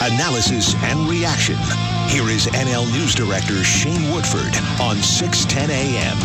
analysis, and reaction. Here is NL News Director Shane Woodford on 610 AM.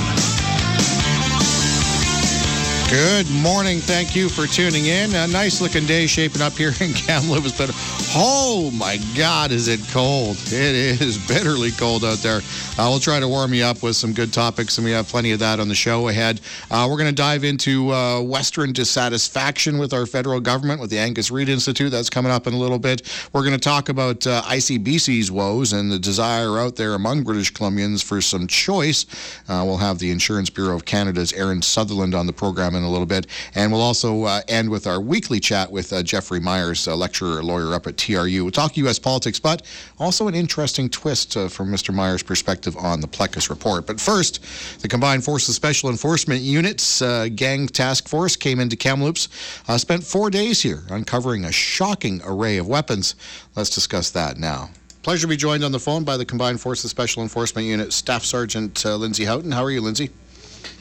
Good morning. Thank you for tuning in. A nice looking day shaping up here in Kamloops, but oh my God, is it cold? It is bitterly cold out there. Uh, we'll try to warm you up with some good topics, and we have plenty of that on the show ahead. Uh, we're going to dive into uh, Western dissatisfaction with our federal government with the Angus Reid Institute. That's coming up in a little bit. We're going to talk about uh, ICBC's woes and the desire out there among British Columbians for some choice. Uh, we'll have the Insurance Bureau of Canada's Aaron Sutherland on the program in a little bit. And we'll also uh, end with our weekly chat with Jeffrey Myers, a lecturer, lawyer up at TRU. We'll talk U.S. politics, but also an interesting twist uh, from Mr. Myers' perspective on the Plecas report. But first, the Combined Forces Special Enforcement Unit's uh, gang task force came into Kamloops, uh, spent four days here uncovering a shocking array of weapons. Let's discuss that now. Pleasure to be joined on the phone by the Combined Forces Special Enforcement Unit Staff Sergeant uh, Lindsay Houghton. How are you, Lindsay?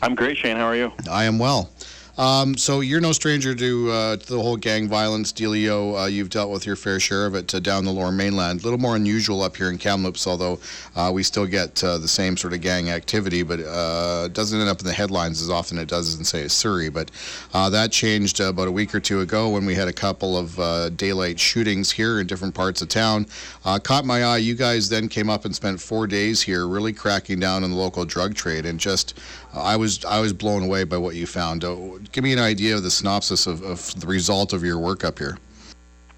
I'm great, Shane. How are you? I am well. Um, so you're no stranger to, uh, to, the whole gang violence dealio. Uh, you've dealt with your fair share of it uh, down the lower mainland. A little more unusual up here in Kamloops, although uh, we still get uh, the same sort of gang activity, but uh, it doesn't end up in the headlines as often it does in, say, Surrey. But that changed about a week or two ago when we had a couple of daylight shootings here in different parts of town. caught my eye. You guys then came up and spent four days here, really cracking down on the local drug trade, and just I was I was blown away by what you found give me an idea of the synopsis of, of the result of your work up here.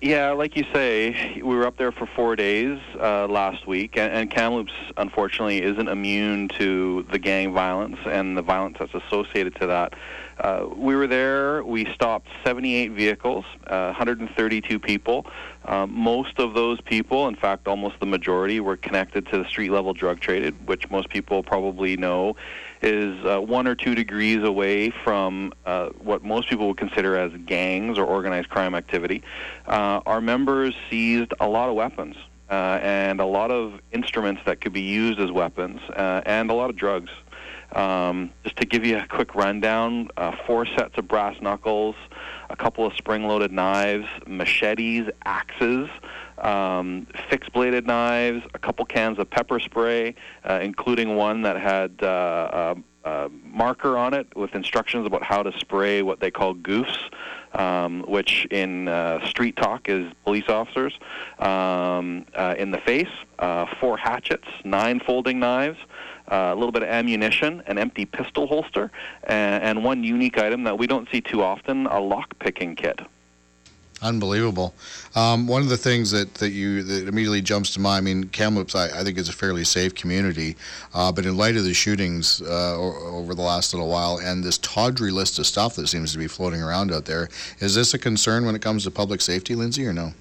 Yeah, like you say, we were up there for four days uh, last week, and, and Kamloops, unfortunately, isn't immune to the gang violence and the violence that's associated to that. Uh, we were there. We stopped 78 vehicles, uh, 132 people. Uh, most of those people, in fact, almost the majority, were connected to the street level drug trade, which most people probably know is uh, one or two degrees away from uh, what most people would consider as gangs or organized crime activity. Uh, our members seized a lot of weapons uh, and a lot of instruments that could be used as weapons uh, and a lot of drugs. Um, just to give you a quick rundown, uh, four sets of brass knuckles, a couple of spring-loaded knives, machetes, axes, um, fixed bladed knives, a couple cans of pepper spray, uh, including one that had uh, a, a, marker on it with instructions about how to spray what they call goofs. Um, which in uh, street talk is police officers, um, uh, in the face, uh, four hatchets, nine folding knives, uh, a little bit of ammunition, an empty pistol holster, and, and one unique item that we don't see too often a lock picking kit. Unbelievable. Um, one of the things that, that you that immediately jumps to mind, I mean, Kamloops, I, I think is a fairly safe community, uh, but in light of the shootings uh, over the last little while and this tawdry list of stuff that seems to be floating around out there, is this a concern when it comes to public safety, Lindsay, or no?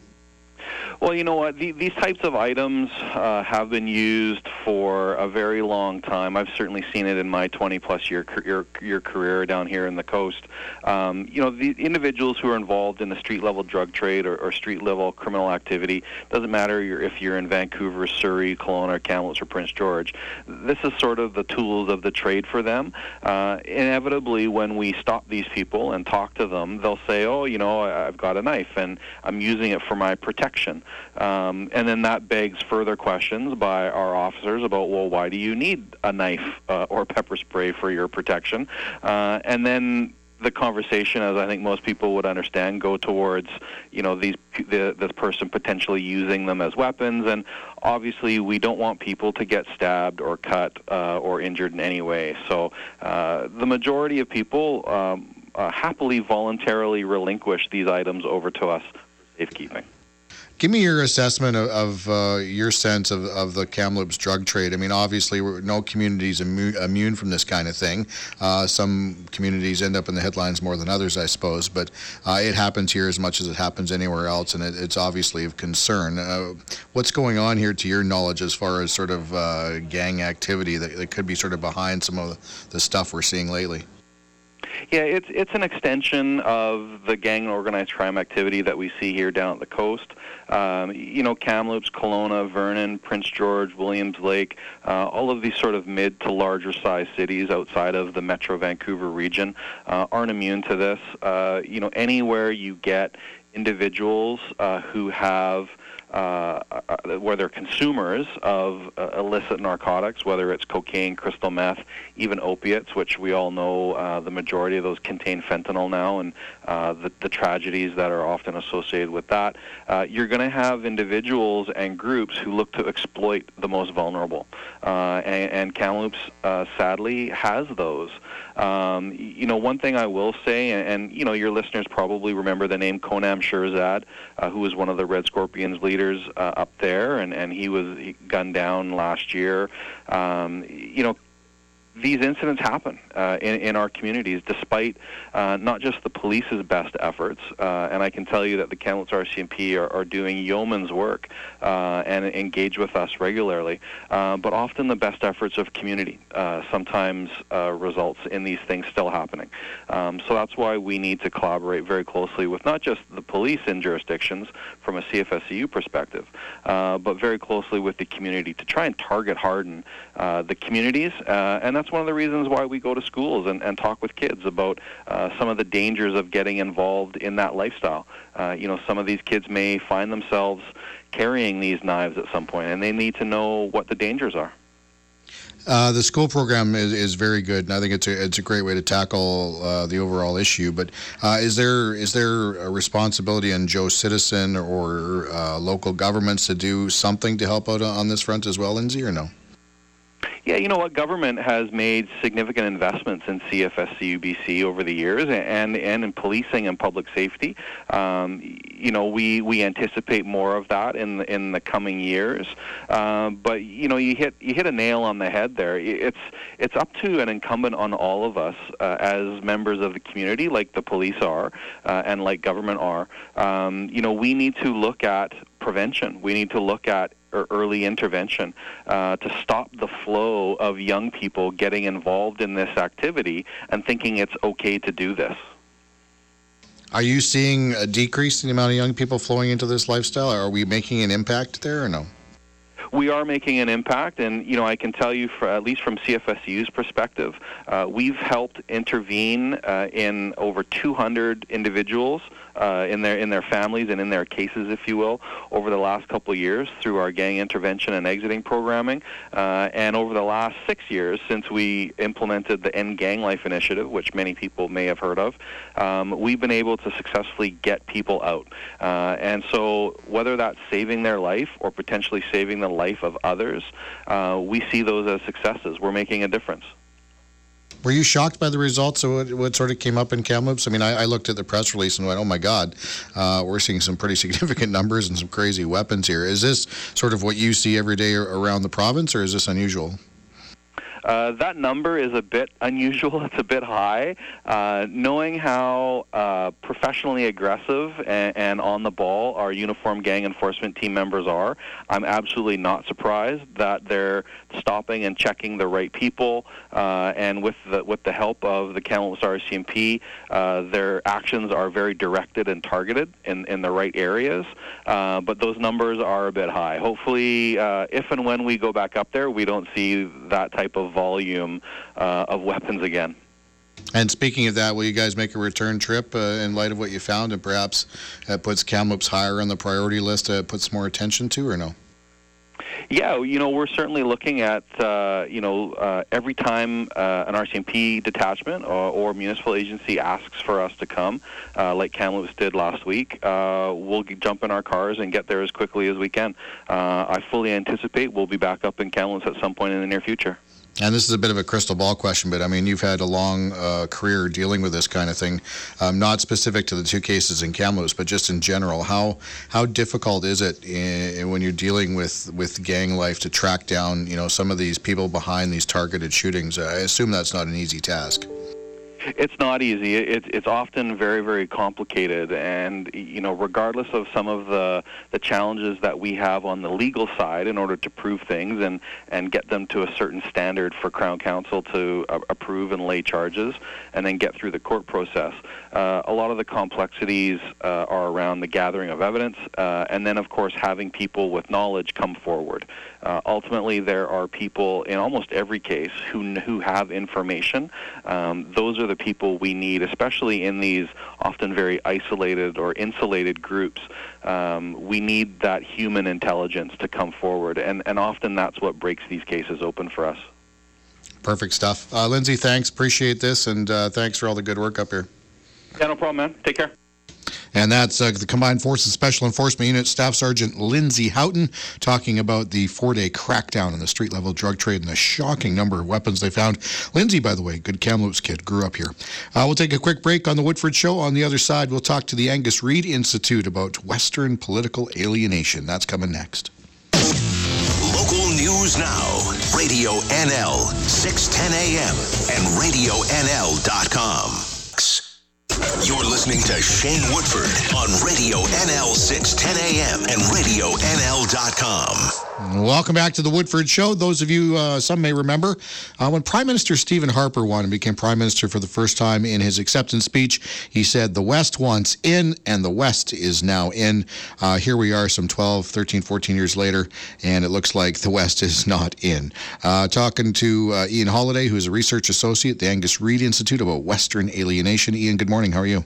Well, you know what? The, these types of items uh, have been used for a very long time. I've certainly seen it in my 20 plus year, year, year career down here in the coast. Um, you know, the individuals who are involved in the street level drug trade or, or street level criminal activity, doesn't matter if you're in Vancouver, Surrey, Kelowna, Kamloops, or Prince George, this is sort of the tools of the trade for them. Uh, inevitably, when we stop these people and talk to them, they'll say, oh, you know, I've got a knife and I'm using it for my protection. Um, and then that begs further questions by our officers about, well, why do you need a knife uh, or pepper spray for your protection? Uh, and then the conversation, as I think most people would understand, go towards you know these the, this person potentially using them as weapons, and obviously we don't want people to get stabbed or cut uh, or injured in any way. So uh, the majority of people um, uh, happily voluntarily relinquish these items over to us for safekeeping. Give me your assessment of, of uh, your sense of, of the Kamloops drug trade. I mean, obviously, no community is immu- immune from this kind of thing. Uh, some communities end up in the headlines more than others, I suppose, but uh, it happens here as much as it happens anywhere else, and it, it's obviously of concern. Uh, what's going on here, to your knowledge, as far as sort of uh, gang activity that, that could be sort of behind some of the stuff we're seeing lately? Yeah, it's it's an extension of the gang and organized crime activity that we see here down at the coast. Um, you know, Kamloops, Kelowna, Vernon, Prince George, Williams Lake, uh, all of these sort of mid to larger size cities outside of the Metro Vancouver region uh, aren't immune to this. Uh, you know, anywhere you get individuals uh, who have uh, uh, where they're consumers of uh, illicit narcotics, whether it's cocaine, crystal meth, even opiates, which we all know uh, the majority of those contain fentanyl now, and uh, the, the tragedies that are often associated with that. Uh, you're going to have individuals and groups who look to exploit the most vulnerable, uh, and, and Kamloops uh, sadly has those. Um, you know, one thing I will say, and, and, you know, your listeners probably remember the name Konam Shirzad, uh, who was one of the Red Scorpions leaders uh, up there, and, and he was gunned down last year. Um, you know, these incidents happen uh, in, in our communities, despite uh, not just the police's best efforts. Uh, and I can tell you that the Kamloops RCMP are, are doing yeoman's work uh, and engage with us regularly. Uh, but often the best efforts of community uh, sometimes results in these things still happening. Um, so that's why we need to collaborate very closely with not just the police in jurisdictions from a CFSEU perspective, but very closely with the community to try and target harden the communities. and that's that's one of the reasons why we go to schools and, and talk with kids about uh, some of the dangers of getting involved in that lifestyle. Uh, you know, some of these kids may find themselves carrying these knives at some point, and they need to know what the dangers are. Uh, the school program is, is very good, and I think it's a it's a great way to tackle uh, the overall issue. But uh, is there is there a responsibility in Joe Citizen or uh, local governments to do something to help out on this front as well, Lindsay, or no? Yeah, you know what? Government has made significant investments in CFSEUBC over the years, and and in policing and public safety. Um, you know, we we anticipate more of that in in the coming years. Uh, but you know, you hit you hit a nail on the head there. It's it's up to an incumbent on all of us uh, as members of the community, like the police are, uh, and like government are. Um, you know, we need to look at prevention. We need to look at early intervention uh, to stop the flow of young people getting involved in this activity and thinking it's okay to do this. Are you seeing a decrease in the amount of young people flowing into this lifestyle? Are we making an impact there or no? we are making an impact, and you know I can tell you, for, at least from CFSEU's perspective, uh, we've helped intervene uh, in over 200 individuals uh, in their in their families and in their cases, if you will, over the last couple of years through our gang intervention and exiting programming, uh, and over the last six years since we implemented the End Gang Life initiative, which many people may have heard of, um, we've been able to successfully get people out. Uh, and so, whether that's saving their life or potentially saving the life of others, uh, we see those as successes. We're making a difference. Were you shocked by the results of what, what sort of came up in Kamloops? I mean, I, I, looked at the press release and went, oh my God, uh, we're seeing some pretty significant numbers and some crazy weapons here. Is this sort of what you see every day around the province, or is this unusual? Uh, that number is a bit unusual. It's a bit high. Uh, knowing how uh, professionally aggressive and, and, on the ball our uniform gang enforcement team members are, I'm absolutely not surprised that they're stopping and checking the right people. Uh, and with the with the help of the Kamloops RCMP, uh, their actions are very directed and targeted in in the right areas. but those numbers are a bit high. Hopefully, if and when we go back up there, we don't see that type of volume uh, of weapons again. And speaking of that, will you guys make a return trip uh, in light of what you found and perhaps uh, puts Kamloops higher on the priority list, uh, puts more attention to, or no? Yeah, you know, we're certainly looking at, uh, you know, uh, every time uh, an RCMP detachment or, or, municipal agency asks for us to come, uh, like Kamloops did last week, uh, we'll jump in our cars and get there as quickly as we can. Uh, I fully anticipate we'll be back up in Kamloops at some point in the near future. And this is a bit of a crystal ball question, but I mean, you've had a long uh, career dealing with this kind of thing, um, not specific to the two cases in Kamloops, but just in general. How how difficult is it in, when you're dealing with, with gang life to track down, you know, some of these people behind these targeted shootings? I assume that's not an easy task. It's not easy. It, it's often very, very complicated, and you know, regardless of some of the the challenges that we have on the legal side in order to prove things and and get them to a certain standard for Crown Counsel to uh, approve and lay charges, and then get through the court process. Uh, a lot of the complexities uh, are around the gathering of evidence, uh, and then, of course, having people with knowledge come forward. Uh, ultimately, there are people in almost every case who who have information. Um, those are the people we need, especially in these often very isolated or insulated groups. Um, we need that human intelligence to come forward, and, and often that's what breaks these cases open for us. Perfect stuff. Uh, Lindsay, thanks. Appreciate this, and uh, thanks for all the good work up here. Yeah, no problem, man. Take care. And that's uh, the Combined Forces Special Enforcement Unit Staff Sergeant Lindsay Houghton talking about the four day crackdown on the street level drug trade and the shocking number of weapons they found. Lindsay, by the way, good Kamloops kid, grew up here. Uh, we'll take a quick break on the Woodford Show. On the other side, we'll talk to the Angus Reid Institute about Western political alienation. That's coming next. Local news now. Radio NL, 610 AM, and RadioNL.com. You're listening to Shane Woodford on Radio NL 610 AM and RadioNL.com. Welcome back to the Woodford Show. Those of you, uh, some may remember, uh, when Prime Minister Stephen Harper won and became Prime Minister for the first time in his acceptance speech, he said, The West wants in, and the West is now in. Uh, here we are, some 12, 13, 14 years later, and it looks like the West is not in. Uh, talking to uh, Ian Holliday, who's a research associate at the Angus Reid Institute about Western alienation. Ian, good morning. How are you?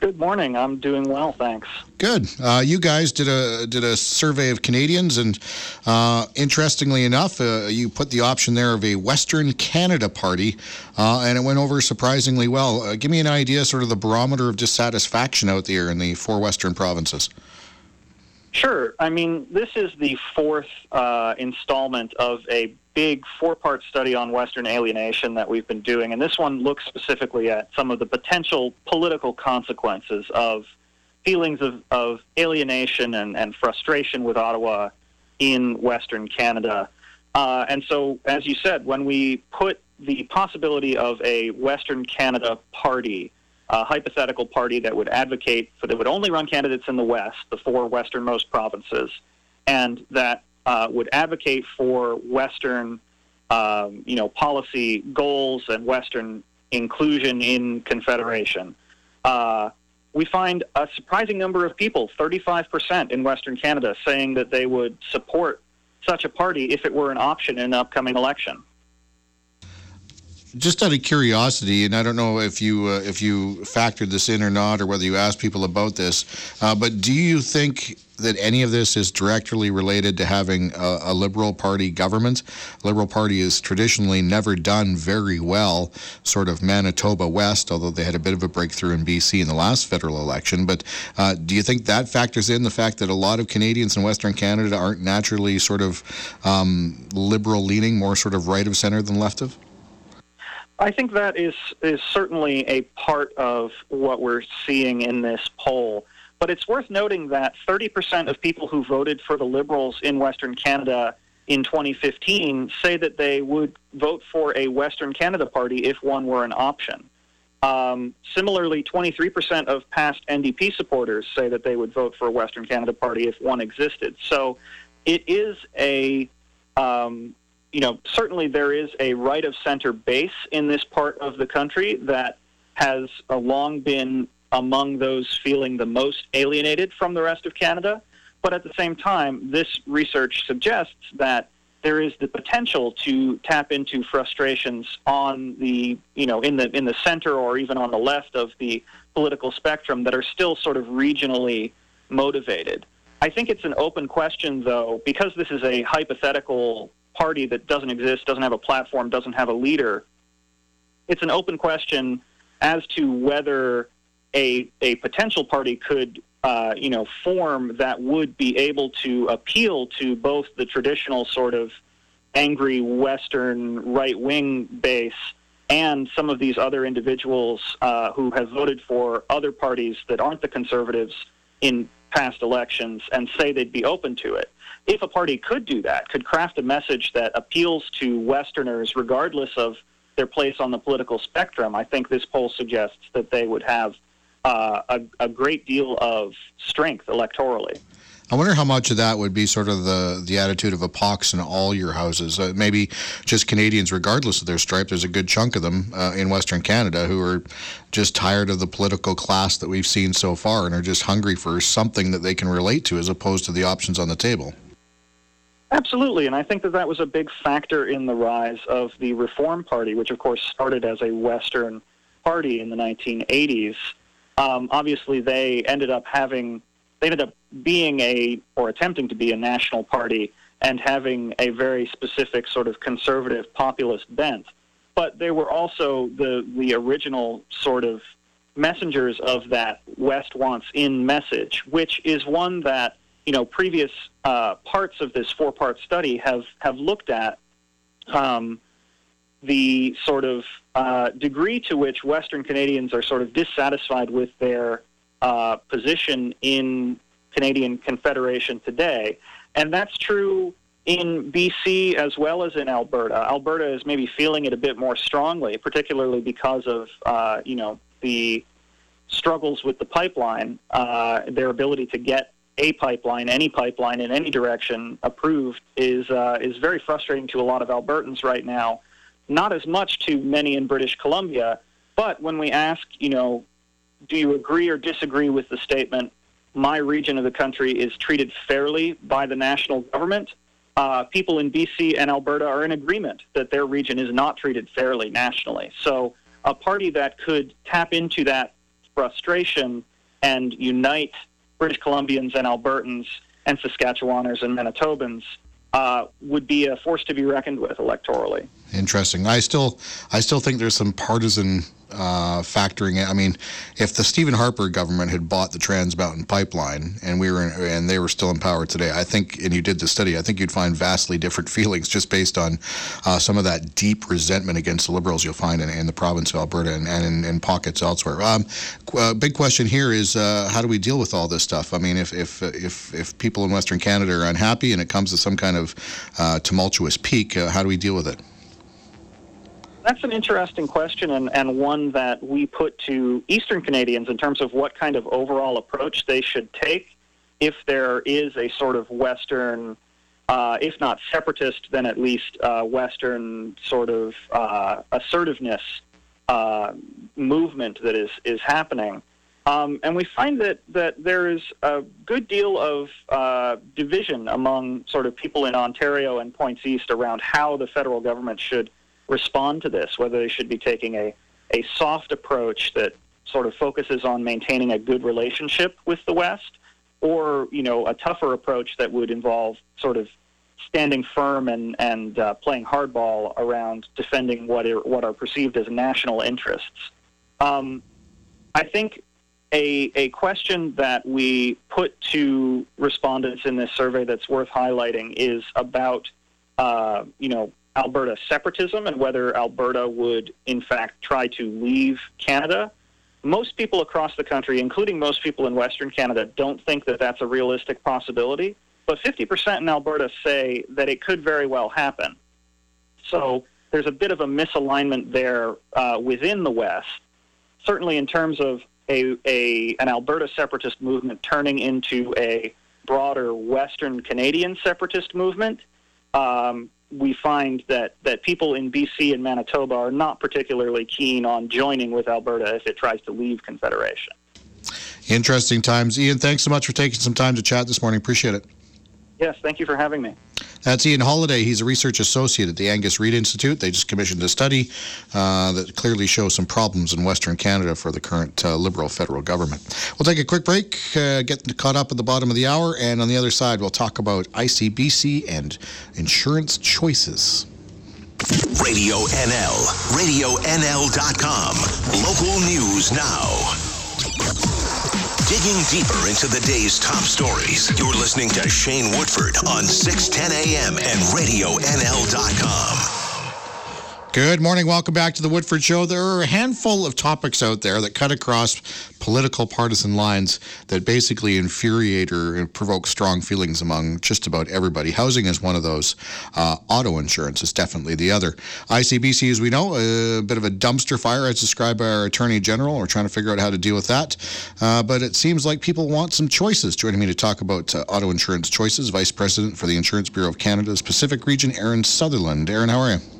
Good morning. I'm doing well, thanks. Good. Uh, you guys did a did a survey of Canadians, and uh, interestingly enough, uh, you put the option there of a Western Canada party, uh, and it went over surprisingly well. Uh, give me an idea, sort of the barometer of dissatisfaction out there in the four Western provinces. Sure. I mean, this is the fourth uh, installment of a big four part study on Western alienation that we've been doing. And this one looks specifically at some of the potential political consequences of feelings of, of alienation and, and frustration with Ottawa in Western Canada. Uh, and so, as you said, when we put the possibility of a Western Canada party, a hypothetical party that would advocate for that would only run candidates in the West, the four westernmost provinces, and that uh, would advocate for Western, um, you know, policy goals and Western inclusion in Confederation. Uh, we find a surprising number of people, 35% in Western Canada, saying that they would support such a party if it were an option in an upcoming election just out of curiosity, and I don't know if you uh, if you factored this in or not, or whether you asked people about this, uh, but do you think that any of this is directly related to having a, a, Liberal Party government? Liberal Party has traditionally never done very well, sort of Manitoba West, although they had a bit of a breakthrough in BC in the last federal election. But uh, do you think that factors in the fact that a lot of Canadians in Western Canada aren't naturally sort of um, liberal leaning, more sort of right of center than left of? I think that is is certainly a part of what we're seeing in this poll. But it's worth noting that 30% of people who voted for the Liberals in Western Canada in 2015 say that they would vote for a Western Canada party if one were an option. Um, similarly, 23% of past NDP supporters say that they would vote for a Western Canada party if one existed. So it is a um, you know, certainly there is a right of center base in this part of the country that has uh, long been among those feeling the most alienated from the rest of Canada. But at the same time, this research suggests that there is the potential to tap into frustrations on the, you know, in the in the center or even on the left of the political spectrum that are still sort of regionally motivated. I think it's an open question, though, because this is a hypothetical party that doesn't exist, doesn't have a platform, doesn't have a leader, it's an open question as to whether a, a potential party could uh, you know, form that would be able to appeal to both the traditional sort of angry Western right wing base and some of these other individuals uh, who have voted for other parties that aren't the conservatives in past elections and say they'd be open to it if a party could do that, could craft a message that appeals to Westerners regardless of their place on the political spectrum, I think this poll suggests that they would have uh, a, a great deal of strength electorally. I wonder how much of that would be sort of the, the attitude of a pox in all your houses. Uh, maybe just Canadians, regardless of their stripe, there's a good chunk of them uh, in Western Canada who are just tired of the political class that we've seen so far and are just hungry for something that they can relate to as opposed to the options on the table. Absolutely, and I think that that was a big factor in the rise of the Reform Party, which of course started as a Western party in the 1980s. Um, obviously, they ended up having they ended up being a or attempting to be a national party and having a very specific sort of conservative populist bent. But they were also the the original sort of messengers of that West wants in message, which is one that you know previous uh, parts of this four part study have have looked at. Um, the sort of uh, degree to which Western Canadians are sort of dissatisfied with their uh, position in Canadian Confederation today. And that's true in BC as well as in Alberta. Alberta is maybe feeling it a bit more strongly, particularly because of, uh, you know, the struggles with the pipeline, uh, their ability to get a pipeline, any pipeline in any direction approved is uh, is very frustrating to a lot of Albertans right now not as much to many in British Columbia. But when we ask, you know, do you agree or disagree with the statement, my region of the country is treated fairly by the national government? Uh, people in BC and Alberta are in agreement that their region is not treated fairly nationally. So a party that could tap into that frustration and unite British Columbians and Albertans and Saskatchewaners and Manitobans uh, would be a force to be reckoned with electorally. Interesting. I still, I still think there's some partisan uh, factoring. I mean, if the Stephen Harper government had bought the Trans Mountain Pipeline and we were in, and they were still in power today, I think, and you did the study, I think you'd find vastly different feelings just based on uh, some of that deep resentment against the Liberals you'll find in, in the province of Alberta and, and in, in, pockets elsewhere. Um, uh, big question here is uh, how do we deal with all this stuff? I mean, if if if if people in Western Canada are unhappy and it comes to some kind of uh, tumultuous peak, how do we deal with it? That's an interesting question and, and one that we put to Eastern Canadians in terms of what kind of overall approach they should take if there is a sort of Western, uh, if not separatist, then at least uh, Western sort of uh, assertiveness uh, movement that is, is happening. Um, and we find that, that there is a good deal of uh, division among sort of people in Ontario and Points East around how the federal government should – respond to this, whether they should be taking a, a soft approach that sort of focuses on maintaining a good relationship with the West, or you know a tougher approach that would involve sort of standing firm and and uh, playing hardball around defending what are, what are perceived as national interests. Um, I think a a question that we put to respondents in this survey that's worth highlighting is about uh, you know Alberta separatism and whether Alberta would, in fact, try to leave Canada. Most people across the country, including most people in Western Canada, don't think that that's a realistic possibility. But 50% in Alberta say that it could very well happen. So there's a bit of a misalignment there uh, within the West. Certainly, in terms of a, a an Alberta separatist movement turning into a broader Western Canadian separatist movement, um, we find that, that people in BC and Manitoba are not particularly keen on joining with Alberta if it tries to leave Confederation. Interesting times. Ian, thanks so much for taking some time to chat this morning. Appreciate it. Yes, thank you for having me. That's Ian Holliday. He's a research associate at the Angus Reid Institute. They just commissioned a study uh, that clearly shows some problems in Western Canada for the current uh, Liberal federal government. We'll take a quick break, uh, get caught up at the bottom of the hour, and on the other side, we'll talk about ICBC and insurance choices. Radio NL, RadioNL.com. Local news now. Digging deeper into the day's top stories, you're listening to Shane Woodford on 610 AM and RadioNL.com. Good morning. Welcome back to the Woodford Show. There are a handful of topics out there that cut across political partisan lines that basically infuriate or provoke strong feelings among just about everybody. Housing is one of those. Uh, auto insurance is definitely the other. ICBC, as we know, a bit of a dumpster fire, as described by our Attorney General. We're trying to figure out how to deal with that. Uh, but it seems like people want some choices. Joining me to talk about uh, auto insurance choices, Vice President for the Insurance Bureau of Canada's Pacific Region, Aaron Sutherland. Aaron, how are you?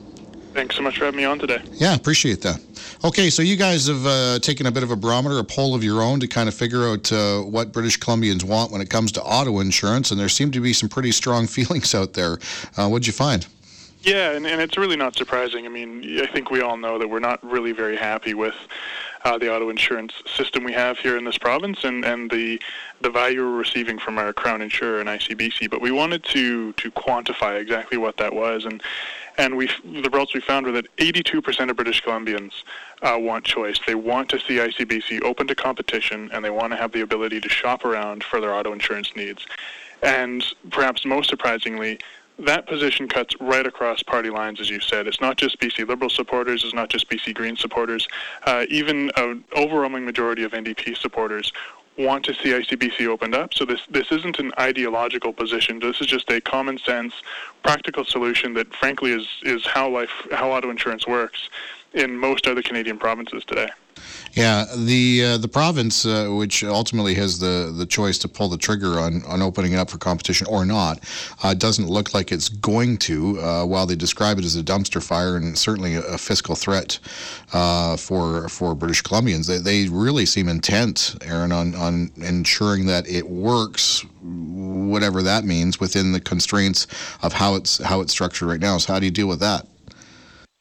Thanks so much for having me on today. Yeah, appreciate that. Okay, so you guys have uh, taken a bit of a barometer, a poll of your own to kind of figure out uh, what British Columbians want when it comes to auto insurance, and there seem to be some pretty strong feelings out there. Uh, what'd you find? Yeah, and, and it's really not surprising. I mean, I think we all know that we're not really very happy with uh, the auto insurance system we have here in this province and, and the the value we're receiving from our crown insurer and ICBC. But we wanted to to quantify exactly what that was, and and we the results we found were that 82% of British Columbians uh, want choice. They want to see ICBC open to competition, and they want to have the ability to shop around for their auto insurance needs. And perhaps most surprisingly, that position cuts right across party lines, as you said. It's not just BC Liberal supporters, it's not just BC Green supporters. Uh, even an overwhelming majority of NDP supporters want to see ICBC opened up. So this this isn't an ideological position. This is just a common sense, practical solution that, frankly, is is how life how auto insurance works in most other Canadian provinces today. Yeah, the uh, the province, uh, which ultimately has the, the choice to pull the trigger on, on opening it up for competition or not, uh, doesn't look like it's going to. Uh, while they describe it as a dumpster fire and certainly a, fiscal threat uh, for for British Columbians, they, they really seem intent, Aaron, on on ensuring that it works, whatever that means, within the constraints of how it's how it's structured right now. So how do you deal with that?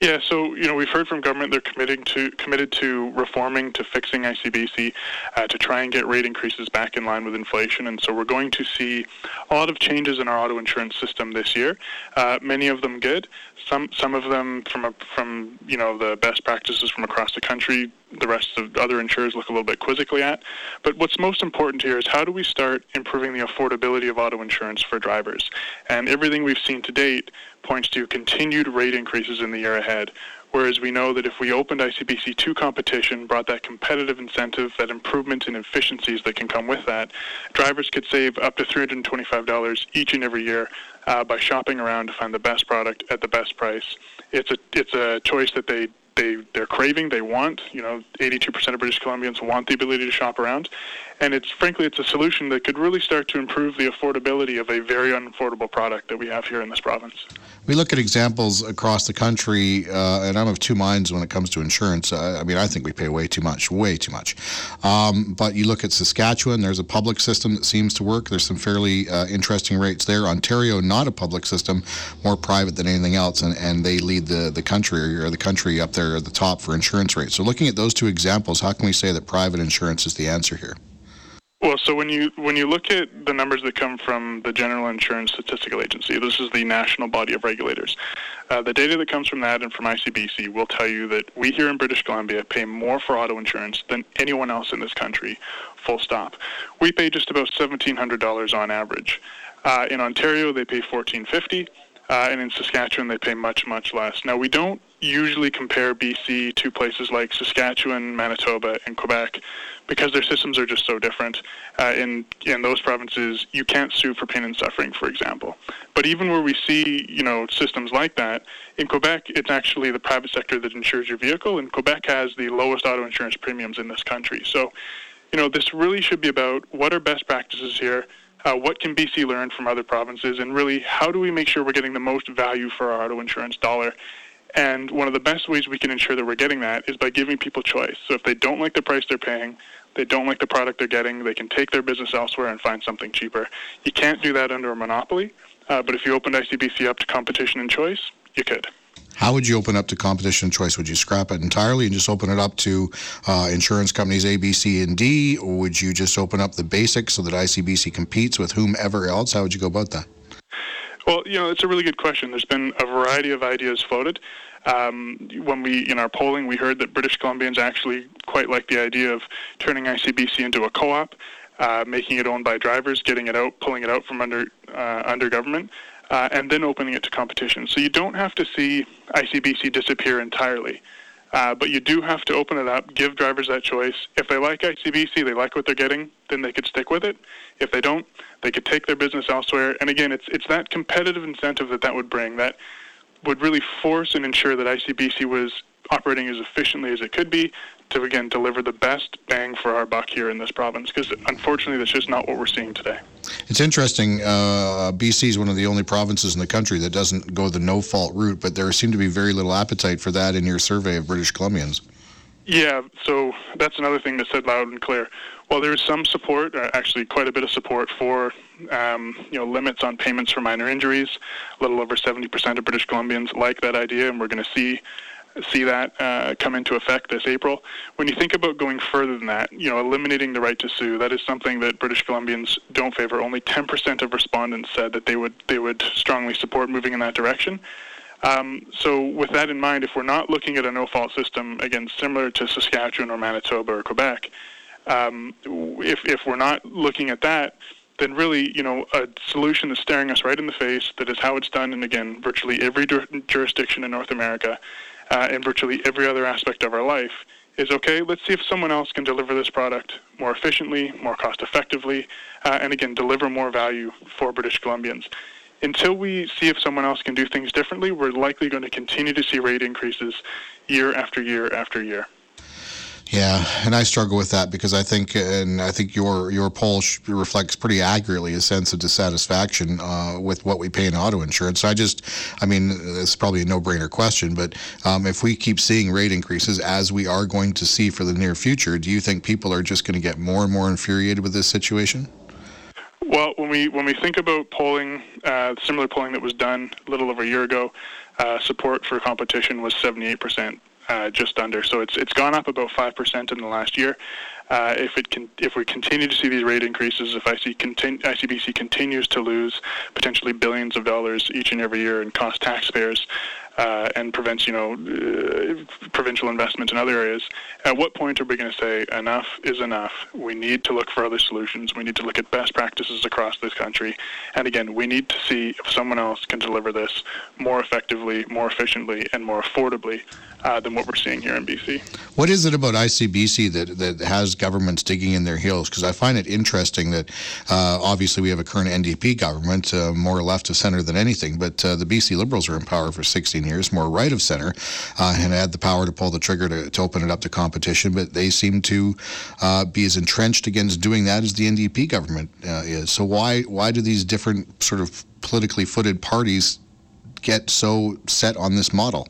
Yeah, so you know we've heard from government they're committing to committed to reforming to fixing ICBC uh, to try and get rate increases back in line with inflation, and so we're going to see a lot of changes in our auto insurance system this year. Uh, many of them good, some some of them from a, from you know the best practices from across the country. The rest of other insurers look a little bit quizzically at. But what's most important here is how do we start improving the affordability of auto insurance for drivers? And everything we've seen to date points to continued rate increases in the year ahead. Whereas we know that if we opened ICBC to competition, brought that competitive incentive, that improvement in efficiencies that can come with that, drivers could save up to $325 each and every year uh, by shopping around to find the best product at the best price. It's a it's a choice that they they they're craving, they want. You know, 82% of British Columbians want the ability to shop around, and it's frankly it's a solution that could really start to improve the affordability of a very unaffordable product that we have here in this province. We look at examples across the country, uh, and I'm of two minds when it comes to insurance. Uh, I mean, I think we pay way too much, way too much. Um, but you look at Saskatchewan, there's a public system that seems to work. There's some fairly uh, interesting rates there. Ontario, not a public system, more private than anything else, and, and they lead the, the country or the country up there at the top for insurance rates. So, looking at those two examples, how can we say that private insurance is the answer here? Well, so when you when you look at the numbers that come from the General Insurance Statistical Agency, this is the national body of regulators. Uh, the data that comes from that and from ICBC will tell you that we here in British Columbia pay more for auto insurance than anyone else in this country. Full stop. We pay just about seventeen hundred dollars on average. Uh, in Ontario, they pay fourteen fifty. Uh, and in Saskatchewan, they pay much, much less. Now, we don't usually compare BC to places like Saskatchewan, Manitoba, and Quebec because their systems are just so different. Uh, in in those provinces, you can't sue for pain and suffering, for example. But even where we see you know systems like that, in Quebec, it's actually the private sector that insures your vehicle, and Quebec has the lowest auto insurance premiums in this country. So, you know, this really should be about what are best practices here uh, what can BC learn from other provinces, and really how do we make sure we're getting the most value for our auto insurance dollar? And one of the best ways we can ensure that we're getting that is by giving people choice. So if they don't like the price they're paying, they don't like the product they're getting, they can take their business elsewhere and find something cheaper. You can't do that under a monopoly, uh, but if you opened ICBC up to competition and choice, you could. How would you open up to competition and choice? Would you scrap it entirely and just open it up to uh, insurance companies A, B, C, and D? Or would you just open up the basics so that ICBC competes with whomever else? How would you go about that? Well, you know, it's a really good question. There's been a variety of ideas floated. Um, when we, in our polling, we heard that British Columbians actually quite like the idea of turning ICBC into a co-op, uh, making it owned by drivers, getting it out, pulling it out from under uh, under government uh, and then opening it to competition. So you don't have to see ICBC disappear entirely. Uh, but you do have to open it up, give drivers that choice. If they like ICBC, they like what they're getting, then they could stick with it. If they don't, they could take their business elsewhere. And again, it's it's that competitive incentive that that would bring that would really force and ensure that ICBC was operating as efficiently as it could be to again deliver the best bang for our buck here in this province because unfortunately that's just not what we're seeing today. It's interesting. Uh, BC is one of the only provinces in the country that doesn't go the no fault route, but there seemed to be very little appetite for that in your survey of British Columbians. Yeah, so that's another thing that said loud and clear. While there is some support, uh, actually quite a bit of support for um, you know limits on payments for minor injuries, a little over 70% of British Columbians like that idea, and we're going to see see that uh, come into effect this April. When you think about going further than that, you know, eliminating the right to sue, that is something that British Columbians don't favor. Only 10% of respondents said that they would they would strongly support moving in that direction. Um, so, with that in mind, if we're not looking at a no-fault system, again, similar to Saskatchewan or Manitoba or Quebec, um, if if we're not looking at that, then really, you know, a solution that's staring us right in the face, that is how it's done in again virtually every jurisdiction in North America, uh, and virtually every other aspect of our life, is okay. Let's see if someone else can deliver this product more efficiently, more cost effectively, uh, and again, deliver more value for British Columbians until we see if someone else can do things differently, we're likely going to continue to see rate increases year after year after year. Yeah, and I struggle with that because I think, and I think your your poll reflects pretty accurately a sense of dissatisfaction uh, with what we pay in auto insurance. I just, I mean, it's probably a no-brainer question, but um, if we keep seeing rate increases as we are going to see for the near future, do you think people are just going to get more and more infuriated with this situation? Well, when we when we think about polling, uh, similar polling that was done a little over a year ago, uh, support for competition was 78 percent, uh, just under. So it's it's gone up about five percent in the last year. Uh, if it can, if we continue to see these rate increases, if IC continu- ICBC continues to lose potentially billions of dollars each and every year and cost taxpayers, uh, and prevents, you know, uh, provincial investment in other areas. At what point are we going to say enough is enough? We need to look for other solutions. We need to look at best practices across this country. And again, we need to see if someone else can deliver this more effectively, more efficiently, and more affordably uh, than what we're seeing here in BC. What is it about ICBC that, that has governments digging in their heels? Because I find it interesting that uh, obviously we have a current NDP government, uh, more left of center than anything, but uh, the BC Liberals are in power for 16 years, more right of center, uh, and had the power to pull the trigger to, to, open it up to competition, but they seem to uh, be as entrenched against doing that as the NDP government is. So why why do these different sort of politically footed parties get so set on this model?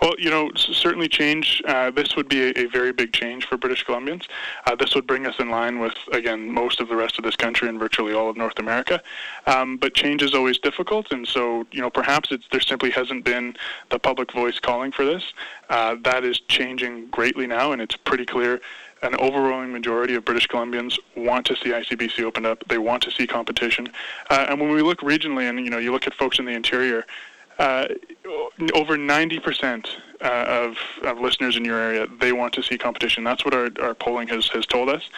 Well, you know, certainly change. Uh, this would be a, a, very big change for British Columbians. Uh, this would bring us in line with, again, most of the rest of this country and virtually all of North America. Um, but change is always difficult, and so, you know, perhaps there simply hasn't been the public voice calling for this. Uh, that is changing greatly now, and it's pretty clear an overwhelming majority of British Columbians want to see ICBC opened up. They want to see competition. Uh, and when we look regionally, and you know, you look at folks in the interior, uh, over 90% uh, of, of listeners in your area, they want to see competition. That's what our, our polling has, has told us.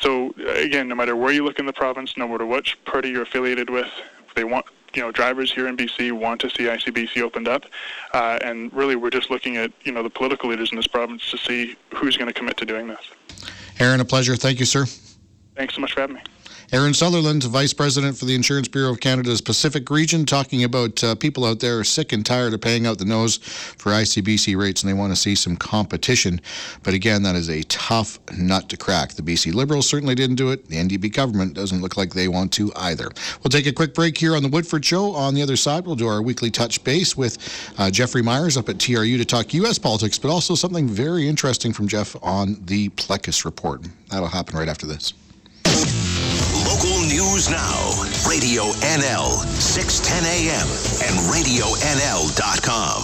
So, again, no matter where you look in the province, no matter which party you're affiliated with, they want you know, drivers here in BC want to see ICBC opened up, uh, and really we're just looking at you know the political leaders in this province to see who's going to commit to doing this. Aaron, a pleasure. Thank you, sir. Thanks so much for having me. Aaron Sutherland, Vice President for the Insurance Bureau of Canada's Pacific Region, talking about uh, people out there are sick and tired of paying out the nose for ICBC rates and they want to see some competition. But again, that is a tough nut to crack. The BC Liberals certainly didn't do it. The NDP government doesn't look like they want to either. We'll take a quick break here on the Woodford Show. On the other side, we'll do our weekly touch base with uh, Jeffrey Myers up at TRU to talk U.S. politics, but also something very interesting from Jeff on the Plecas report. That'll happen right after this. Local news now. Radio NL, 610 AM, and RadioNL.com.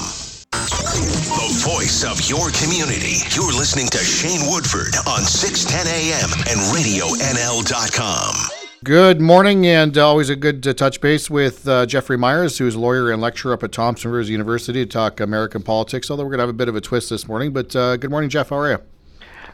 The voice of your community. You're listening to Shane Woodford on 610 AM and RadioNL.com. Good morning, and always a good uh, touch base with uh, Jeffrey Myers, who's a lawyer and lecturer up at Thompson Rivers University to talk American politics. Although we're going to have a bit of a twist this morning, but uh, good morning, Jeff. How are you?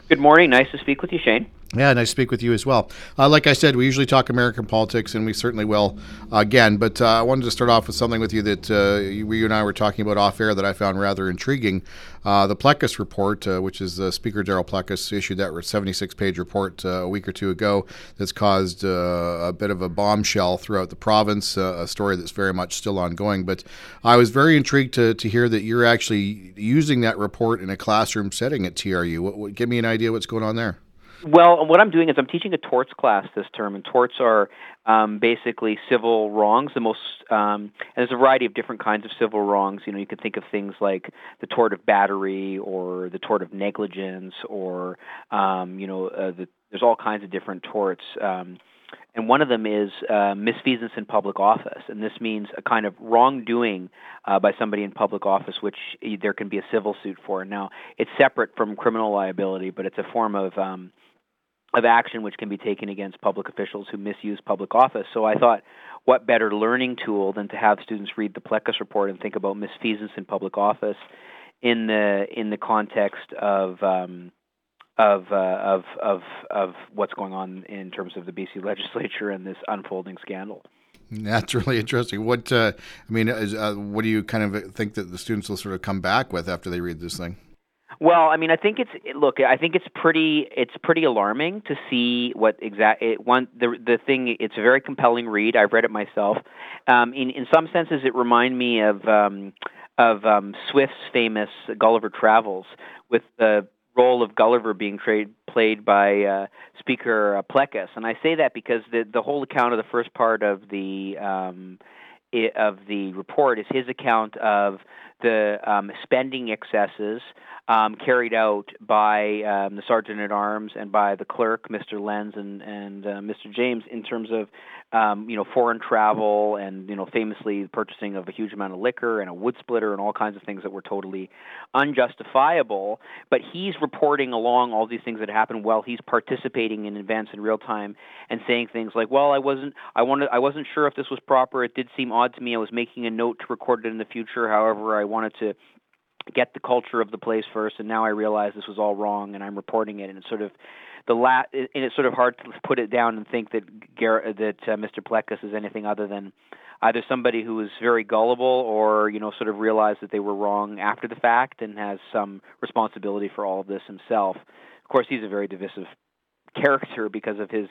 Good morning. Nice to speak with you, Shane. Yeah, nice to speak with you as well. Uh, like I said, we usually talk American politics, and we certainly will uh, again. But uh, I wanted to start off with something with you that uh, you, and I were talking about off air that I found rather intriguing. Uh, the Plecas report, uh, which is Speaker Darryl Plecas issued that 76 page report a week or two ago, that's caused a bit of a bombshell throughout the province, a story that's very much still ongoing. But I was very intrigued to, to hear that you're actually using that report in a classroom setting at TRU. What, what, give me an idea what's going on there. Well, what I'm doing is I'm teaching a torts class this term, and torts are um, basically civil wrongs. The most um, and there's a variety of different kinds of civil wrongs. You know, you could think of things like the tort of battery, or the tort of negligence, or um, you know, uh, the, there's all kinds of different torts. Um, and one of them is uh, misfeasance in public office, and this means a kind of wrongdoing uh, by somebody in public office, which there can be a civil suit for. Now, it's separate from criminal liability, but it's a form of um, of action which can be taken against public officials who misuse public office. So I thought, what better learning tool than to have students read the Plecas report and think about misfeasance in public office in the in the context of um, of, uh, of of of what's going on in terms of the BC legislature and this unfolding scandal. That's really interesting. What uh, I mean, is, uh, what do you kind of think that the students will sort of come back with after they read this thing? Well, I mean, I think it's look. I think it's pretty. It's pretty alarming to see what exact it, one. The the thing. It's a very compelling read. I've read it myself. Um, in in some senses, it reminds me of um, of um, Swift's famous Gulliver Travels, with the role of Gulliver being trade, played by uh, Speaker uh, Plecas, and I say that because the the whole account of the first part of the um, of the report is his account of the um, spending excesses um, carried out by um, the sergeant at arms and by the clerk, Mr. Lenz and and uh, Mr. James, in terms of um, you know foreign travel and you know famously purchasing of a huge amount of liquor and a wood splitter and all kinds of things that were totally unjustifiable. But he's reporting along all these things that happened while he's participating in events in real time and saying things like, "Well, I wasn't I wanted I wasn't sure if this was proper. It did seem odd to me. I was making a note to record it in the future. However, I wanted to." Get the culture of the place first and now I realize this was all wrong and I'm reporting it and it's sort of the la- and it's sort of hard to put it down and think that Gar- that uh, Mr. Plecas is anything other than either somebody who is very gullible or you know sort of realized that they were wrong after the fact and has some responsibility for all of this himself. Of course, he's a very divisive character because of his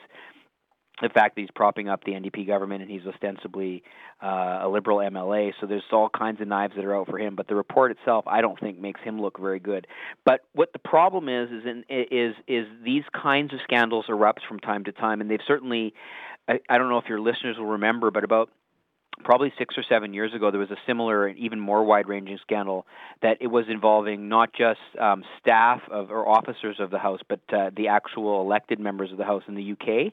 the fact that he's propping up the NDP government and he's ostensibly uh, a liberal MLA. So there's all kinds of knives that are out for him. But the report itself, I don't think makes him look very good. But what the problem is is in, is is these kinds of scandals erupt from time to time, and they've certainly. I, I don't know if your listeners will remember, but about probably six or seven years ago, there was a similar and even more wide-ranging scandal that it was involving not just um, staff of or officers of the House, but uh, the actual elected members of the House in the UK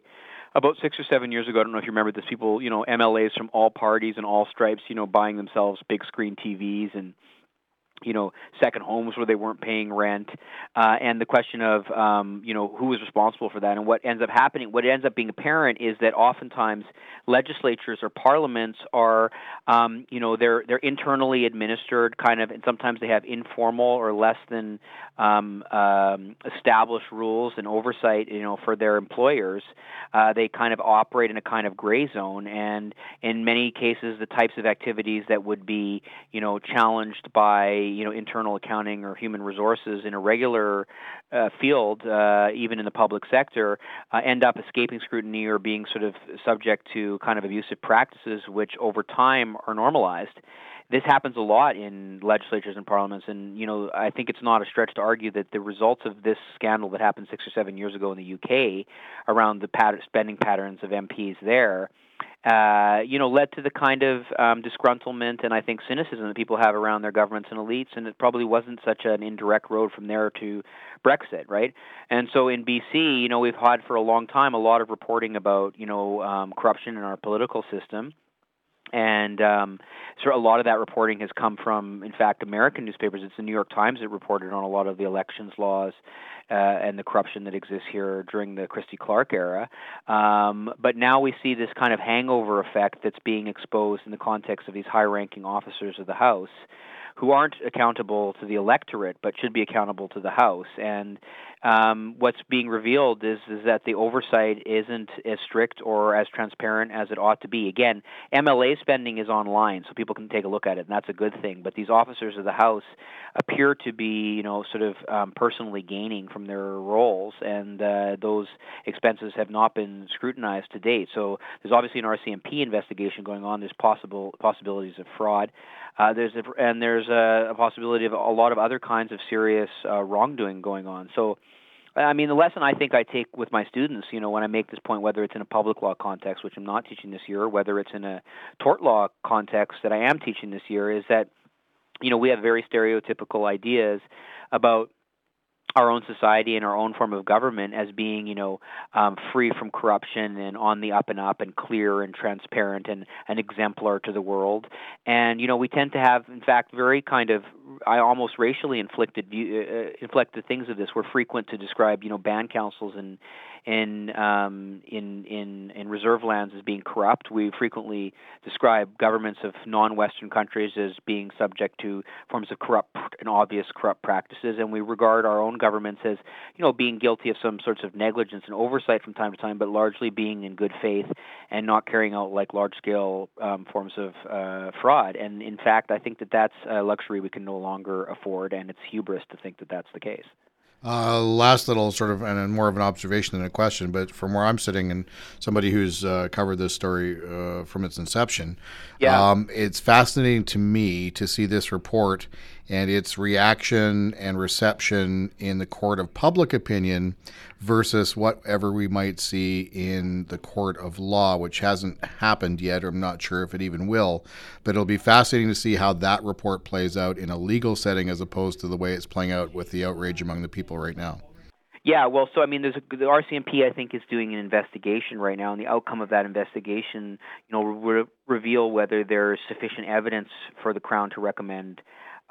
about six or seven years ago, I don't know if you remember this, people, you know, MLAs from all parties and all stripes, you know, buying themselves big screen TVs and you know second homes where they weren't paying rent. Uh, and the question of um, you know who is responsible for that and what ends up happening what ends up being apparent is that oftentimes legislatures or parliaments are um, you know they're they're internally administered kind of and sometimes they have informal or less than um, um, established rules and oversight you know for their employers uh, they kind of operate in a kind of gray zone and in many cases the types of activities that would be you know challenged by you know internal accounting or human resources in a regular uh, field, uh, even in the public sector, uh, end up escaping scrutiny or being sort of subject to kind of abusive practices, which over time are normalized. This happens a lot in legislatures and parliaments, and you know I think it's not a stretch to argue that the results of this scandal that happened six or seven years ago in the UK around the pat- spending patterns of MPs there uh, you know, led to the kind of um, disgruntlement and I think cynicism that people have around their governments and elites, and it probably wasn't such an indirect road from there to Brexit, right? And so in BC, you know, we've had for a long time a lot of reporting about, you know, um, corruption in our political system and um, so a lot of that reporting has come from, in fact, American newspapers. It's the New York Times that reported on a lot of the elections laws uh, and the corruption that exists here during the Christy Clark era. Um, but now we see this kind of hangover effect that's being exposed in the context of these high-ranking officers of the House who aren't accountable to the electorate but should be accountable to the House. And um, what's being revealed is is that the oversight isn't as strict or as transparent as it ought to be. Again, MLA spending is online, so people can take a look at it, and that's a good thing. But these officers of the House appear to be, you know, sort of um, personally gaining from their roles, and uh, those expenses have not been scrutinized to date. So there's obviously an RCMP investigation going on. There's possible possibilities of fraud. Uh, there's a, and there's a, a, possibility of a lot of other kinds of serious uh, wrongdoing going on. So I mean, the lesson I think I take with my students, you know, when I make this point, whether it's in a public law context, which I'm not teaching this year, or whether it's in a tort law context that I am teaching this year, is that, you know, we have very stereotypical ideas about our own society and our own form of government as being, you know, um, free from corruption and on the up and up and clear and transparent and an exemplar to the world. And you know, we tend to have, in fact, very kind of, I almost racially inflicted uh, inflected things of this. We're frequent to describe, you know, band councils and in um, in in in reserve lands as being corrupt. We frequently describe governments of non-Western countries as being subject to forms of corrupt and obvious corrupt practices, and we regard our own governments as you know being guilty of some sorts of negligence and oversight from time to time, but largely being in good faith and not carrying out like large-scale um, forms of uh, fraud. And in fact, I think that that's a luxury we can no longer afford, and it's hubris to think that that's the case. Uh, last little sort of, and more of an observation than a question, but from where I'm sitting and somebody who's uh, covered this story uh, from its inception, yeah. Um, it's fascinating to me to see this report and its reaction and reception in the court of public opinion versus whatever we might see in the court of law, which hasn't happened yet, or I'm not sure if it even will. But it'll be fascinating to see how that report plays out in a legal setting as opposed to the way it's playing out with the outrage among the people right now. Yeah, well, so I mean, there's a, the RCMP I think is doing an investigation right now, and the outcome of that investigation, you know, re- reveal whether there's sufficient evidence for the Crown to recommend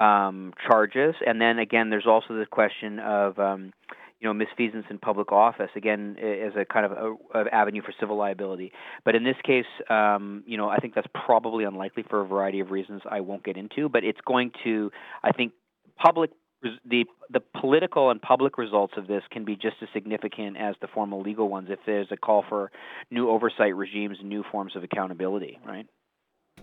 um, charges. And then again, there's also the question of um, you know misfeasance in public office again as a kind of a, a avenue for civil liability. But in this case, um, you know, I think that's probably unlikely for a variety of reasons I won't get into. But it's going to, I think, public the the political and public results of this can be just as significant as the formal legal ones if there's a call for new oversight regimes and new forms of accountability, right?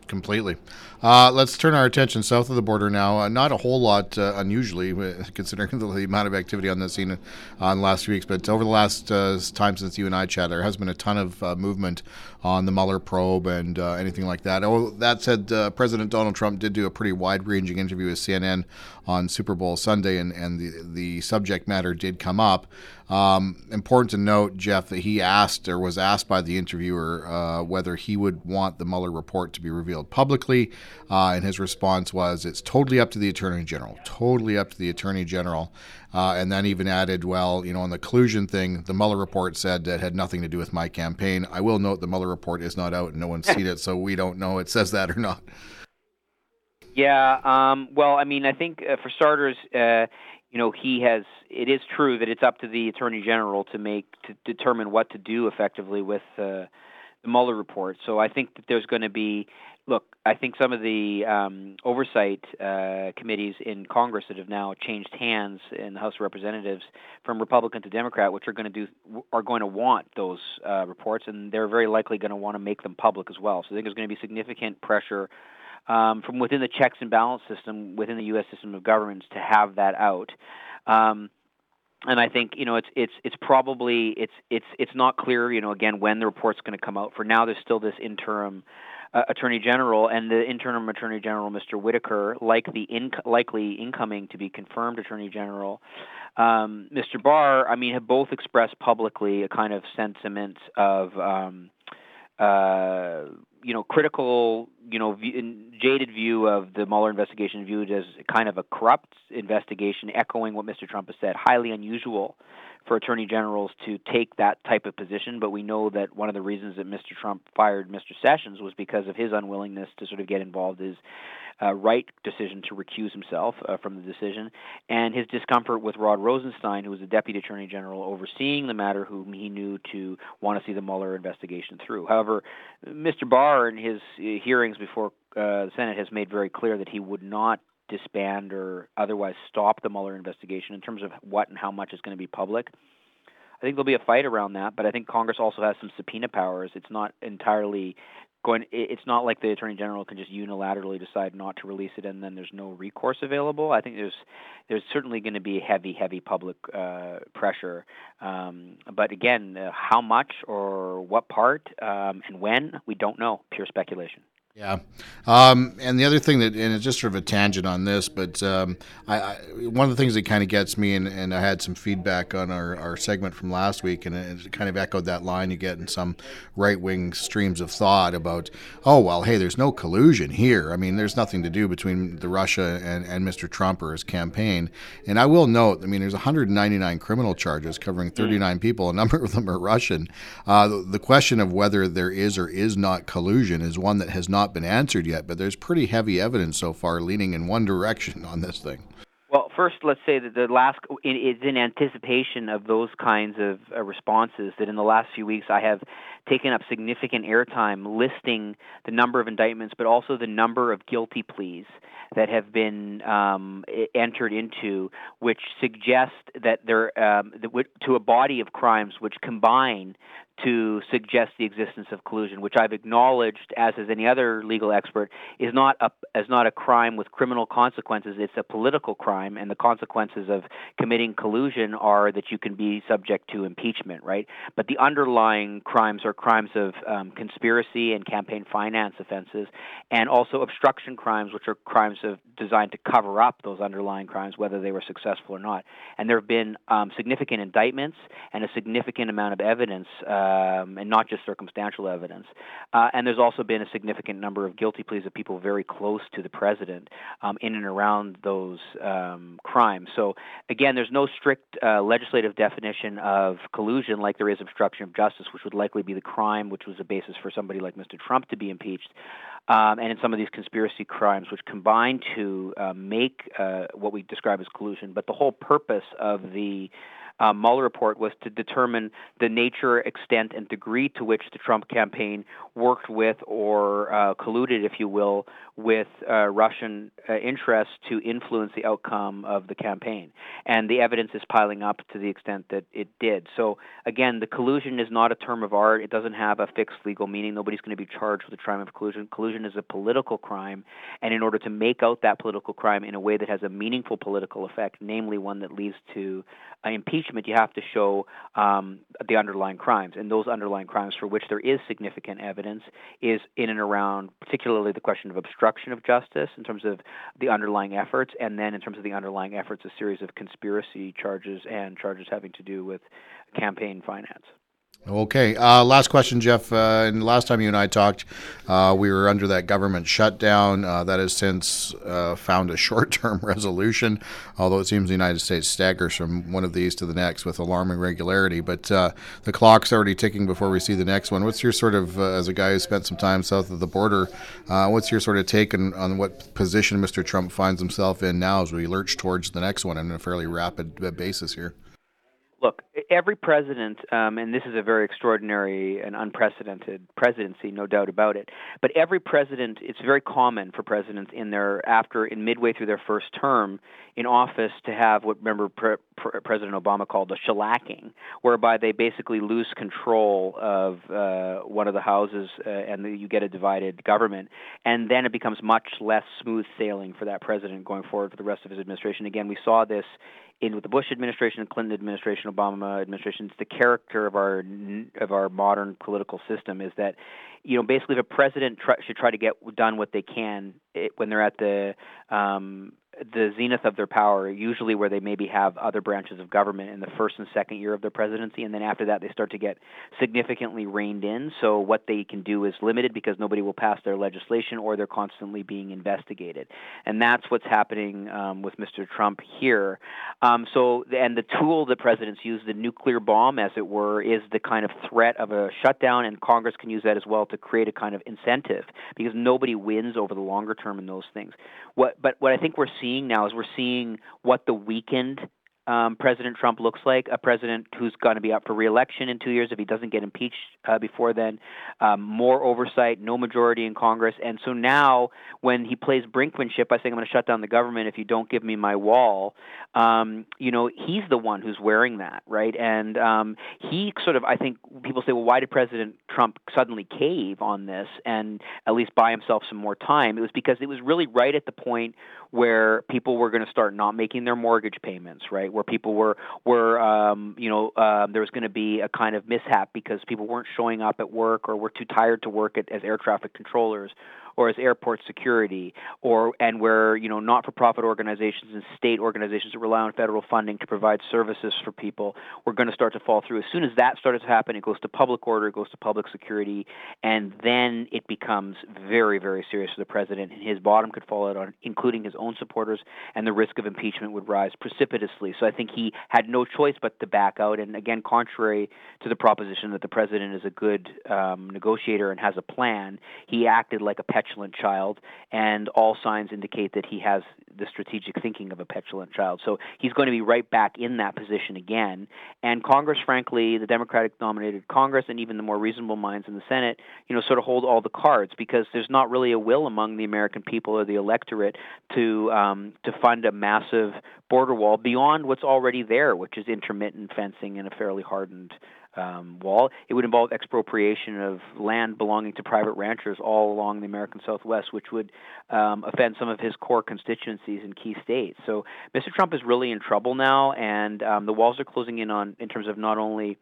Completely. Uh, let's turn our attention south of the border now. Uh, not a whole lot, uh, unusually, uh, considering the, amount of activity on the scene on last weeks, but over the last uh, time since you and I chatted, there has been a ton of uh, movement on the Mueller probe and anything like that. Oh, that said, President Donald Trump did do a pretty wide-ranging interview with CNN on Super Bowl Sunday, and, and the, the subject matter did come up. Um, important to note, Jeff, that he asked or was asked by the interviewer uh, whether he would want the Mueller report to be revealed publicly, uh, and his response was, "It's totally up to the Attorney General. Totally up to the Attorney General." Uh, and then even added, "Well, you know, on the collusion thing, the Mueller report said that had nothing to do with my campaign. I will note the Mueller report is not out, and no one's seen it, so we don't know it says that or not." Yeah. Um, well, I mean, I think uh, for starters, uh, you know, he has. It is true that it's up to the attorney general to make to determine what to do effectively with uh, the Mueller report. So I think that there's going to be. Look, I think some of the um, oversight uh, committees in Congress that have now changed hands in the House of Representatives from Republican to Democrat, which are going to do are going to want those uh, reports, and they're very likely going to want to make them public as well. So I think there's going to be significant pressure um, from within the checks and balance system within the U.S. system of governments to have that out. Um, and I think you know it's it's it's probably it's it's it's not clear you know again when the report's going to come out. For now, there's still this interim uh, attorney general and the interim attorney general, Mr. Whitaker, like the inc- likely incoming to be confirmed attorney general, um, Mr. Barr. I mean, have both expressed publicly a kind of sentiment of. Um, uh, you know, critical, you know, jaded view of the Mueller investigation viewed as kind of a corrupt investigation, echoing what Mr. Trump has said. Highly unusual for attorney generals to take that type of position, but we know that one of the reasons that Mr. Trump fired Mr. Sessions was because of his unwillingness to sort of get involved is uh, right decision to recuse himself uh, from the decision, and his discomfort with Rod Rosenstein, who was the Deputy Attorney General overseeing the matter, whom he knew to want to see the Mueller investigation through. However, Mr. Barr, in his uh, hearings before uh, the Senate, has made very clear that he would not disband or otherwise stop the Mueller investigation in terms of what and how much is going to be public. I think there'll be a fight around that, but I think Congress also has some subpoena powers. It's not entirely going it's not like the attorney general can just unilaterally decide not to release it and then there's no recourse available. I think there's there's certainly going to be heavy heavy public uh, pressure. Um, but again uh, how much or what part um, and when we don't know. Pure speculation Yeah, um, and the other thing that, and it's just sort of a tangent on this, but um, I, I, one of the things that kind of gets me, and, and I had some feedback on our, our segment from last week, and it kind of echoed that line you get in some right wing streams of thought about, oh well, hey, there's no collusion here. I mean, there's nothing to do between the Russia and, and Mr. Trump or his campaign. And I will note, I mean, there's 199 criminal charges covering 39 mm. people. A number of them are Russian. Uh, the, the question of whether there is or is not collusion is one that has not not been answered yet, but there's pretty heavy evidence so far leaning in one direction on this thing. Well, first, let's say that the last it's in anticipation of those kinds of uh, responses that in the last few weeks I have taken up significant airtime listing the number of indictments, but also the number of guilty pleas that have been um, entered into, which suggest that they're um, to a body of crimes which combine to suggest the existence of collusion, which I've acknowledged, as has any other legal expert, is not a as not a crime with criminal consequences. It's a political crime, and the consequences of committing collusion are that you can be subject to impeachment, right? But the underlying crimes are crimes of um, conspiracy and campaign finance offenses, and also obstruction crimes, which are crimes of designed to cover up those underlying crimes, whether they were successful or not. And there have been um, significant indictments and a significant amount of evidence. Uh, um, and not just circumstantial evidence. Uh, and there's also been a significant number of guilty pleas of people very close to the president um, in and around those um, crimes. So, again, there's no strict uh, legislative definition of collusion like there is obstruction of justice, which would likely be the crime which was a basis for somebody like Mr. Trump to be impeached. Um, and in some of these conspiracy crimes, which combine to uh, make uh, what we describe as collusion. But the whole purpose of the uh, Mueller report was to determine the nature, extent, and degree to which the Trump campaign worked with or uh, colluded, if you will, with uh, Russian uh, interests to influence the outcome of the campaign. And the evidence is piling up to the extent that it did. So, again, the collusion is not a term of art. It doesn't have a fixed legal meaning. Nobody's going to be charged with a crime of collusion. Collusion is a political crime. And in order to make out that political crime in a way that has a meaningful political effect, namely one that leads to uh, impeachment, you have to show um, the underlying crimes. And those underlying crimes for which there is significant evidence is in and around, particularly the question of obstruction of justice in terms of the underlying efforts, and then in terms of the underlying efforts, a series of conspiracy charges and charges having to do with campaign finance. Okay. Uh, last question, Jeff. Uh, and last time you and I talked, uh, we were under that government shutdown. Uh, that has since uh, found a short term resolution, although it seems the United States staggers from one of these to the next with alarming regularity. But uh, the clock's already ticking before we see the next one. What's your sort of, as a guy who spent some time south of the border, what's your sort of take on, on, what position Mr. Trump finds himself in now as we lurch towards the next one on a fairly rapid basis here? Look, every president, um, and this is a very extraordinary and unprecedented presidency, no doubt about it. But every president, it's very common for presidents in their after in midway through their first term in office to have what remember pre- pre- President Obama called the shellacking, whereby they basically lose control of uh, one of the houses uh, and the, you get a divided government, and then it becomes much less smooth sailing for that president going forward for the rest of his administration. Again, we saw this in with the Bush administration, Clinton administration, Obama administration. It's the character of our of our modern political system is that you know basically a president try, should try to get done what they can it, when they're at the um, the zenith of their power, usually where they maybe have other branches of government in the first and second year of their presidency, and then after that they start to get significantly reined in. So what they can do is limited because nobody will pass their legislation, or they're constantly being investigated, and that's what's happening um, with Mr. Trump here. Um, so and the tool that presidents use, the nuclear bomb, as it were, is the kind of threat of a shutdown, and Congress can use that as well to create a kind of incentive because nobody wins over the longer term in those things. What, but what I think we're seeing seeing now is we're seeing what the weakened um, President Trump looks like a president who's going to be up for reelection in two years if he doesn't get impeached uh, before then. Um, more oversight, no majority in Congress, and so now when he plays brinkmanship by saying I'm going to shut down the government if you don't give me my wall, um, you know he's the one who's wearing that, right? And um, he sort of, I think people say, well, why did President Trump suddenly cave on this and at least buy himself some more time? It was because it was really right at the point where people were going to start not making their mortgage payments, right? Where people were were um, you know uh, there was going to be a kind of mishap because people weren't showing up at work or were too tired to work at, as air traffic controllers or as airport security, or and where you know not-for-profit organizations and state organizations that rely on federal funding to provide services for people were going to start to fall through. As soon as that started to happen, it goes to public order, it goes to public security, and then it becomes very, very serious for the president, and his bottom could fall out on, including his own supporters, and the risk of impeachment would rise precipitously. So I think he had no choice but to back out. And again, contrary to the proposition that the president is a good um, negotiator and has a plan, he acted like a petulant child, and all signs indicate that he has the strategic thinking of a petulant child. So he's going to be right back in that position again. And Congress, frankly, the Democratic nominated Congress, and even the more reasonable minds in the Senate, you know, sort of hold all the cards because there's not really a will among the American people or the electorate to um, to fund a massive border wall beyond what's already there, which is intermittent fencing and a fairly hardened um, wall. It would involve expropriation of land belonging to private ranchers all along the American Southwest, which would um, offend some of his core constituencies in key states. So Mr. Trump is really in trouble now, and um, the walls are closing in on in terms of not only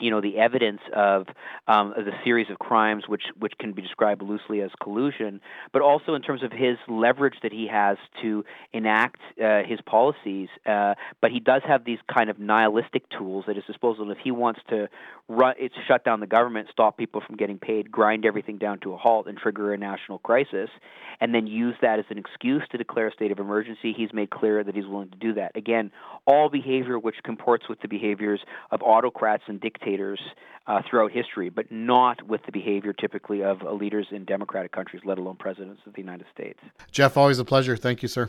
you know the evidence of um, the series of crimes, which which can be described loosely as collusion, but also in terms of his leverage that he has to enact uh, his policies. Uh, but he does have these kind of nihilistic tools at his disposal. And if he wants to run, it's shut down the government, stop people from getting paid, grind everything down to a halt, and trigger a national crisis, and then use that as an excuse to declare a state of emergency. He's made clear that he's willing to do that. Again, all behavior which comports with the behaviors of autocrats and dictators dictators uh, throughout history, but not with the behavior typically of uh, leaders in democratic countries, let alone presidents of the United States. Jeff, always a pleasure. Thank you, sir.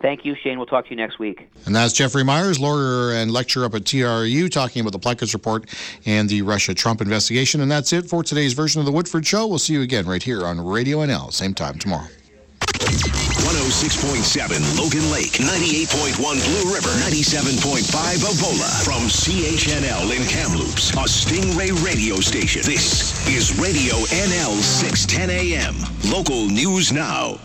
Thank you, Shane. We'll talk to you next week. And that's Jeffrey Myers, lawyer and lecturer up at TRU, talking about the Plecas report and the Russia Trump investigation. And that's it for today's version of The Woodford Show. We'll see you again right here on Radio NL, same time tomorrow. 106.7 Logan Lake, 98.1 Blue River, 97.5 Avola. From CHNL in Kamloops, a Stingray radio station. This is Radio NL 610 AM. Local news now.